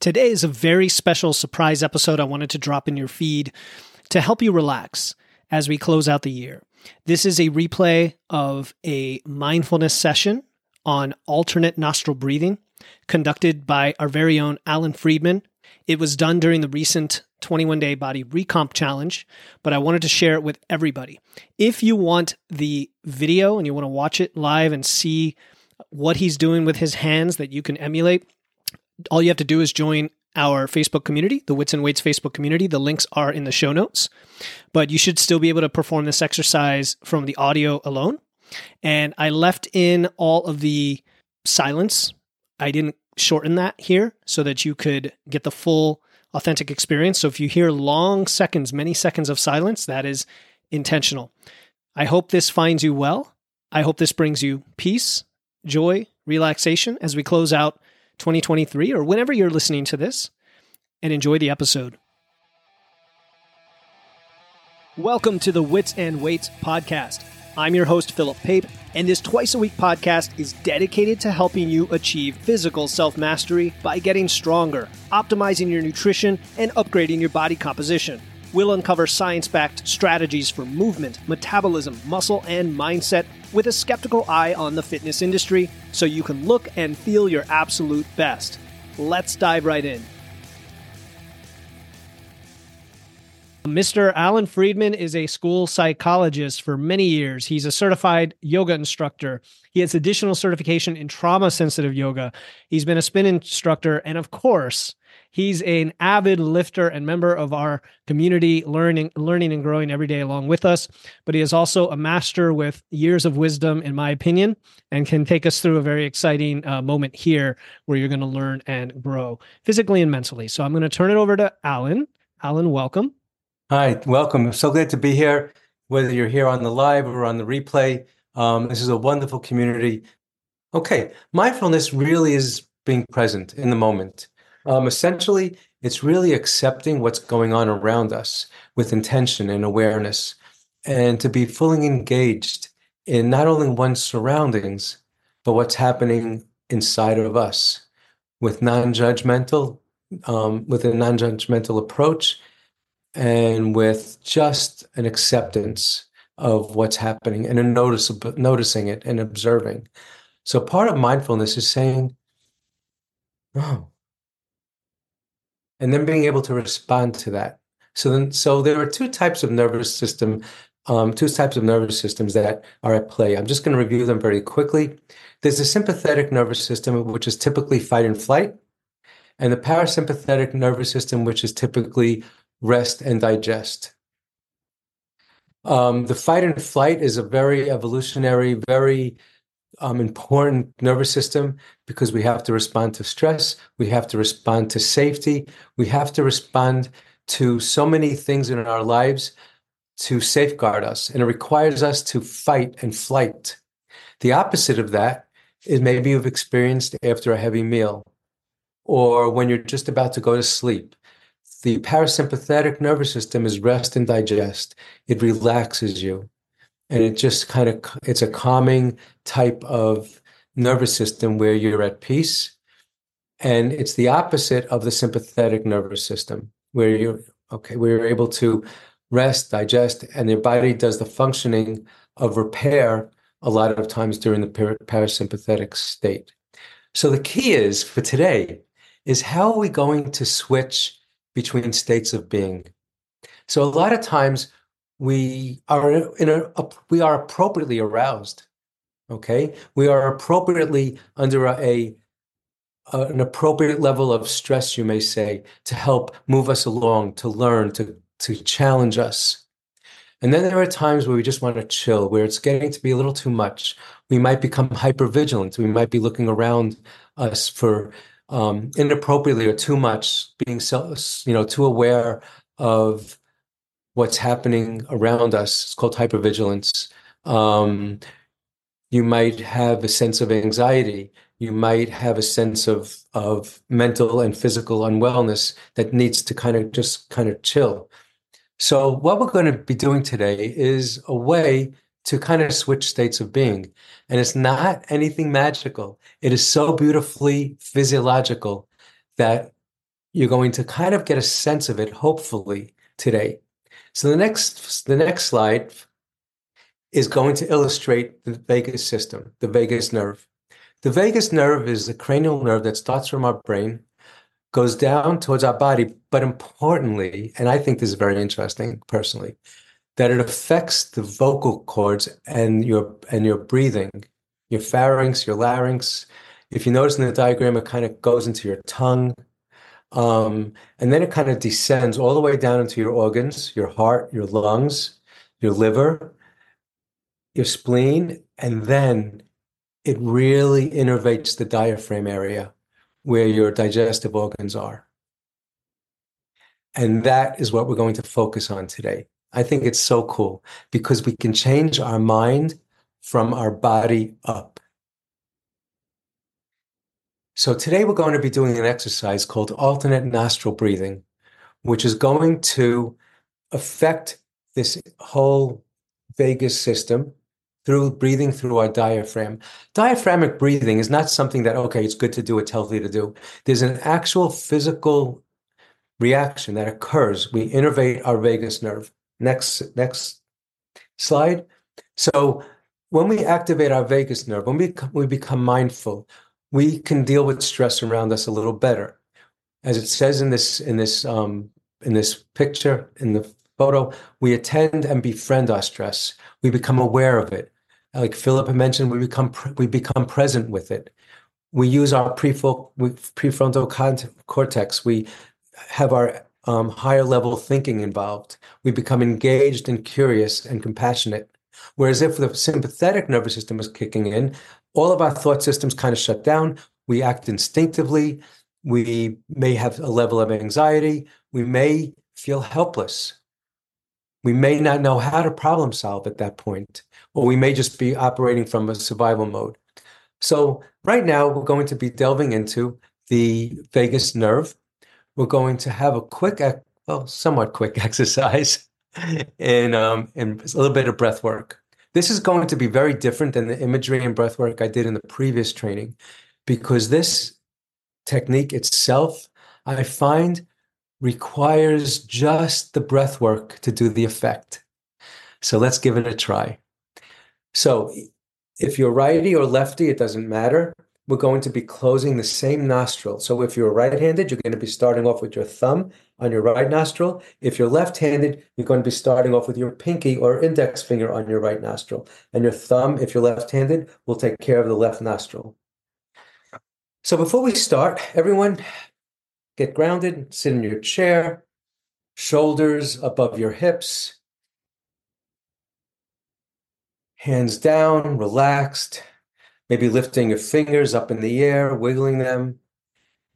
Today is a very special surprise episode I wanted to drop in your feed to help you relax as we close out the year. This is a replay of a mindfulness session on alternate nostril breathing conducted by our very own Alan Friedman. It was done during the recent 21 day body recomp challenge, but I wanted to share it with everybody. If you want the video and you want to watch it live and see what he's doing with his hands that you can emulate, all you have to do is join our Facebook community, the Wits and Weights Facebook community. The links are in the show notes, but you should still be able to perform this exercise from the audio alone. And I left in all of the silence. I didn't shorten that here so that you could get the full authentic experience. So if you hear long seconds, many seconds of silence, that is intentional. I hope this finds you well. I hope this brings you peace, joy, relaxation as we close out 2023 or whenever you're listening to this, and enjoy the episode. Welcome to the Wits and Weights podcast. I'm your host, Philip Pape, and this twice a week podcast is dedicated to helping you achieve physical self mastery by getting stronger, optimizing your nutrition, and upgrading your body composition. We'll uncover science backed strategies for movement, metabolism, muscle, and mindset with a skeptical eye on the fitness industry so you can look and feel your absolute best. Let's dive right in. Mr. Alan Friedman is a school psychologist for many years. He's a certified yoga instructor. He has additional certification in trauma sensitive yoga. He's been a spin instructor. And of course, He's an avid lifter and member of our community, learning, learning and growing every day along with us. But he is also a master with years of wisdom, in my opinion, and can take us through a very exciting uh, moment here where you're going to learn and grow physically and mentally. So I'm going to turn it over to Alan. Alan, welcome. Hi, welcome. So glad to be here, whether you're here on the live or on the replay. Um, this is a wonderful community. Okay, mindfulness really is being present in the moment. Um, essentially, it's really accepting what's going on around us with intention and awareness, and to be fully engaged in not only one's surroundings, but what's happening inside of us with non-judgmental, um, with a non-judgmental approach, and with just an acceptance of what's happening and a notice, noticing it and observing. So part of mindfulness is saying, "Oh, and then being able to respond to that. So then, so there are two types of nervous system, um, two types of nervous systems that are at play. I'm just going to review them very quickly. There's a sympathetic nervous system, which is typically fight and flight, and the parasympathetic nervous system, which is typically rest and digest. Um, the fight and flight is a very evolutionary, very um, important nervous system because we have to respond to stress, we have to respond to safety, we have to respond to so many things in our lives to safeguard us, and it requires us to fight and flight. The opposite of that is maybe you've experienced after a heavy meal or when you're just about to go to sleep. The parasympathetic nervous system is rest and digest. It relaxes you. And it just kind of it's a calming type of nervous system where you're at peace. And it's the opposite of the sympathetic nervous system where you're okay where you're able to rest digest and your body does the functioning of repair a lot of times during the parasympathetic state. So the key is for today is how are we going to switch between states of being. So a lot of times we are in a, we are appropriately aroused okay? We are appropriately under a, a, an appropriate level of stress you may say to help move us along to learn to to challenge us. And then there are times where we just want to chill where it's getting to be a little too much. We might become hyper vigilant we might be looking around us for um, inappropriately or too much being so you know too aware of what's happening around us. It's called hypervigilance. Um, you might have a sense of anxiety. You might have a sense of of mental and physical unwellness that needs to kind of just kind of chill. So what we're going to be doing today is a way to kind of switch states of being. And it's not anything magical. It is so beautifully physiological that you're going to kind of get a sense of it, hopefully, today. So the next the next slide is going to illustrate the vagus system, the vagus nerve. The vagus nerve is the cranial nerve that starts from our brain, goes down towards our body, but importantly, and I think this is very interesting personally, that it affects the vocal cords and your and your breathing, your pharynx, your larynx. If you notice in the diagram, it kind of goes into your tongue, um, and then it kind of descends all the way down into your organs, your heart, your lungs, your liver, your spleen, and then it really innervates the diaphragm area where your digestive organs are. And that is what we're going to focus on today. I think it's so cool because we can change our mind from our body up. So today we're going to be doing an exercise called alternate nostril breathing, which is going to affect this whole vagus system through breathing through our diaphragm. Diaphragmic breathing is not something that, okay, it's good to do, it's healthy to do. There's an actual physical reaction that occurs. We innervate our vagus nerve. Next, next slide. So when we activate our vagus nerve, when we, we become mindful, we can deal with stress around us a little better. As it says in this in this um, in this picture in the photo, we attend and befriend our stress. We become aware of it. Like Philip mentioned, we become we become present with it. We use our prefrontal cortex. We have our um, higher level thinking involved. We become engaged and curious and compassionate. Whereas if the sympathetic nervous system is kicking in, all of our thought systems kind of shut down. We act instinctively. We may have a level of anxiety. We may feel helpless. We may not know how to problem solve at that point, or we may just be operating from a survival mode. So, right now, we're going to be delving into the vagus nerve. We're going to have a quick, well, somewhat quick exercise and, um, and a little bit of breath work. This is going to be very different than the imagery and breath work I did in the previous training because this technique itself, I find, requires just the breath work to do the effect. So let's give it a try. So if you're righty or lefty, it doesn't matter. We're going to be closing the same nostril. So if you're right handed, you're going to be starting off with your thumb on your right nostril. If you're left handed, you're going to be starting off with your pinky or index finger on your right nostril. And your thumb, if you're left handed, will take care of the left nostril. So before we start, everyone Get grounded, sit in your chair, shoulders above your hips, hands down, relaxed, maybe lifting your fingers up in the air, wiggling them,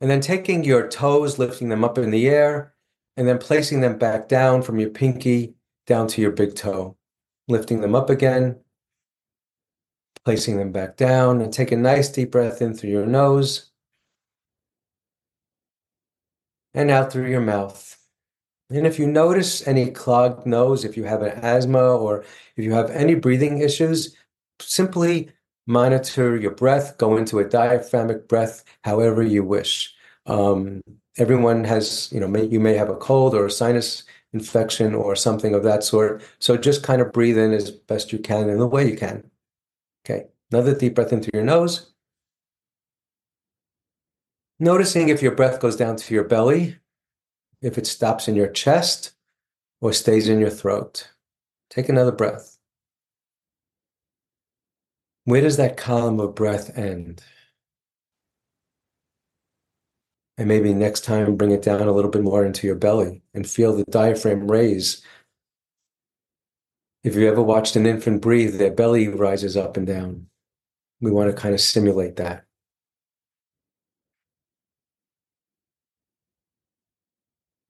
and then taking your toes, lifting them up in the air, and then placing them back down from your pinky down to your big toe, lifting them up again, placing them back down, and take a nice deep breath in through your nose and out through your mouth. And if you notice any clogged nose, if you have an asthma or if you have any breathing issues, simply monitor your breath, go into a diaphragmic breath however you wish. Um, everyone has, you know, may, you may have a cold or a sinus infection or something of that sort. So just kind of breathe in as best you can in the way you can. Okay, another deep breath into your nose. Noticing if your breath goes down to your belly, if it stops in your chest or stays in your throat. Take another breath. Where does that column of breath end? And maybe next time bring it down a little bit more into your belly and feel the diaphragm raise. If you ever watched an infant breathe, their belly rises up and down. We want to kind of simulate that.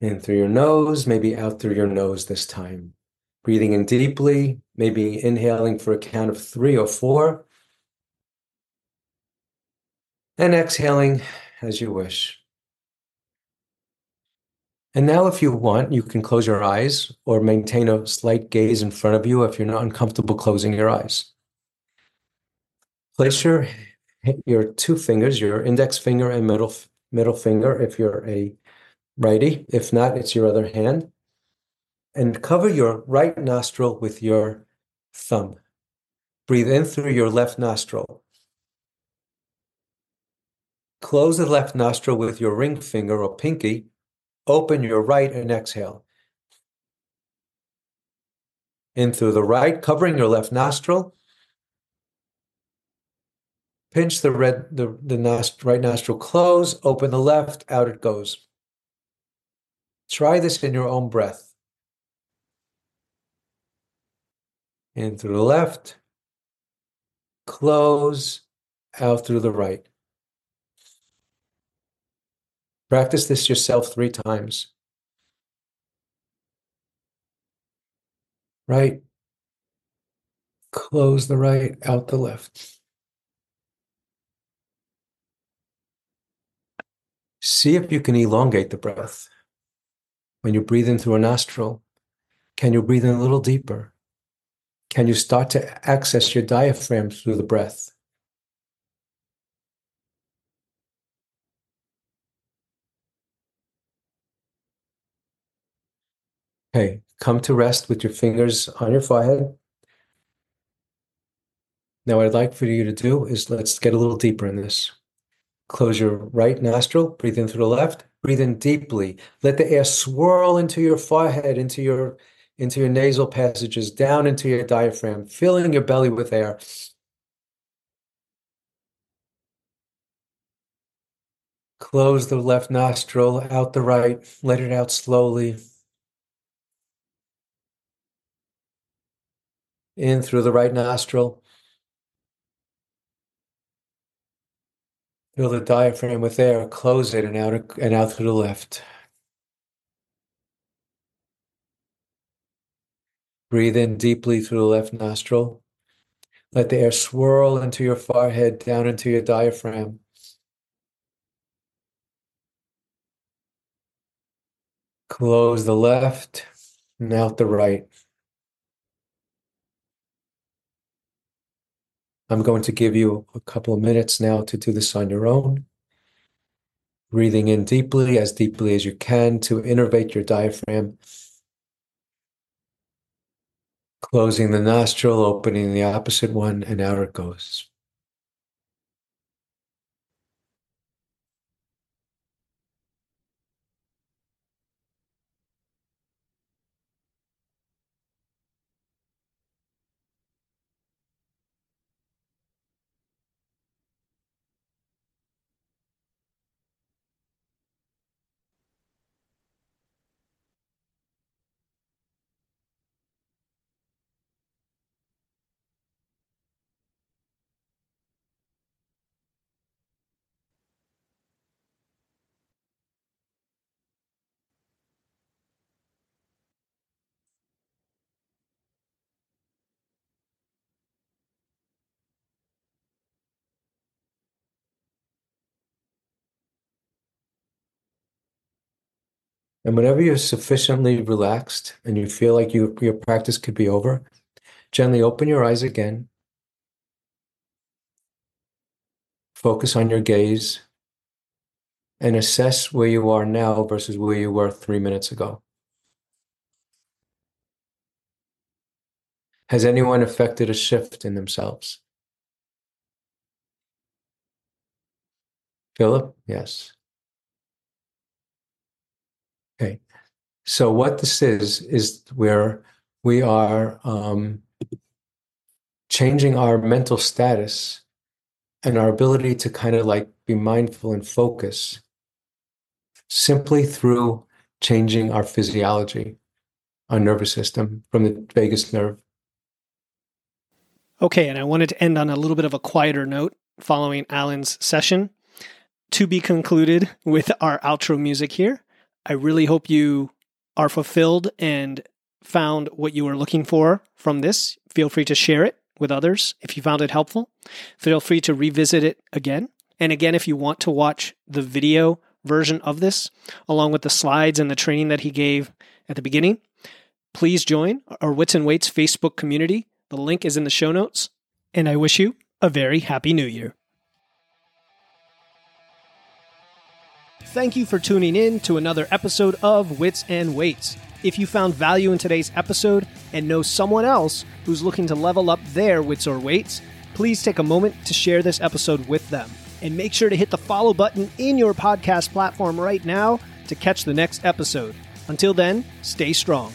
In through your nose, maybe out through your nose this time. Breathing in deeply, maybe inhaling for a count of three or four. And exhaling as you wish. And now, if you want, you can close your eyes or maintain a slight gaze in front of you if you're not uncomfortable closing your eyes. Place your, your two fingers, your index finger and middle, middle finger, if you're a righty. If not, it's your other hand. And cover your right nostril with your thumb. Breathe in through your left nostril. Close the left nostril with your ring finger or pinky. Open your right and exhale. In through the right, covering your left nostril. Pinch the red the, the nost- right nostril close, open the left, out it goes. Try this in your own breath. In through the left, close, out through the right. Practice this yourself three times. Right, close the right, out the left. See if you can elongate the breath. When you breathe in through a nostril, can you breathe in a little deeper? Can you start to access your diaphragm through the breath? Okay, come to rest with your fingers on your forehead. Now, what I'd like for you to do is let's get a little deeper in this. Close your right nostril, breathe in through the left, breathe in deeply. Let the air swirl into your forehead, into your into your nasal passages, down into your diaphragm, filling your belly with air. Close the left nostril, out the right, let it out slowly. In through the right nostril. Fill the diaphragm with air, close it, and out and out through the left. Breathe in deeply through the left nostril. Let the air swirl into your forehead, down into your diaphragm. Close the left and out the right. I'm going to give you a couple of minutes now to do this on your own. Breathing in deeply, as deeply as you can, to innervate your diaphragm. Closing the nostril, opening the opposite one, and out it goes. And whenever you're sufficiently relaxed and you feel like you, your practice could be over, gently open your eyes again. Focus on your gaze and assess where you are now versus where you were three minutes ago. Has anyone affected a shift in themselves? Philip? Yes. Okay. So what this is is where we are um, changing our mental status and our ability to kind of like be mindful and focus simply through changing our physiology, our nervous system from the vagus nerve. Okay, and I wanted to end on a little bit of a quieter note following Alan's session. To be concluded with our outro music here. I really hope you are fulfilled and found what you were looking for from this. Feel free to share it with others if you found it helpful. Feel free to revisit it again. And again, if you want to watch the video version of this, along with the slides and the training that he gave at the beginning, please join our Wits and Weights Facebook community. The link is in the show notes. And I wish you a very happy new year. Thank you for tuning in to another episode of Wits and Weights. If you found value in today's episode and know someone else who's looking to level up their wits or weights, please take a moment to share this episode with them. And make sure to hit the follow button in your podcast platform right now to catch the next episode. Until then, stay strong.